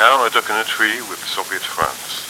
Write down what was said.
Now a duck in a tree with Soviet France.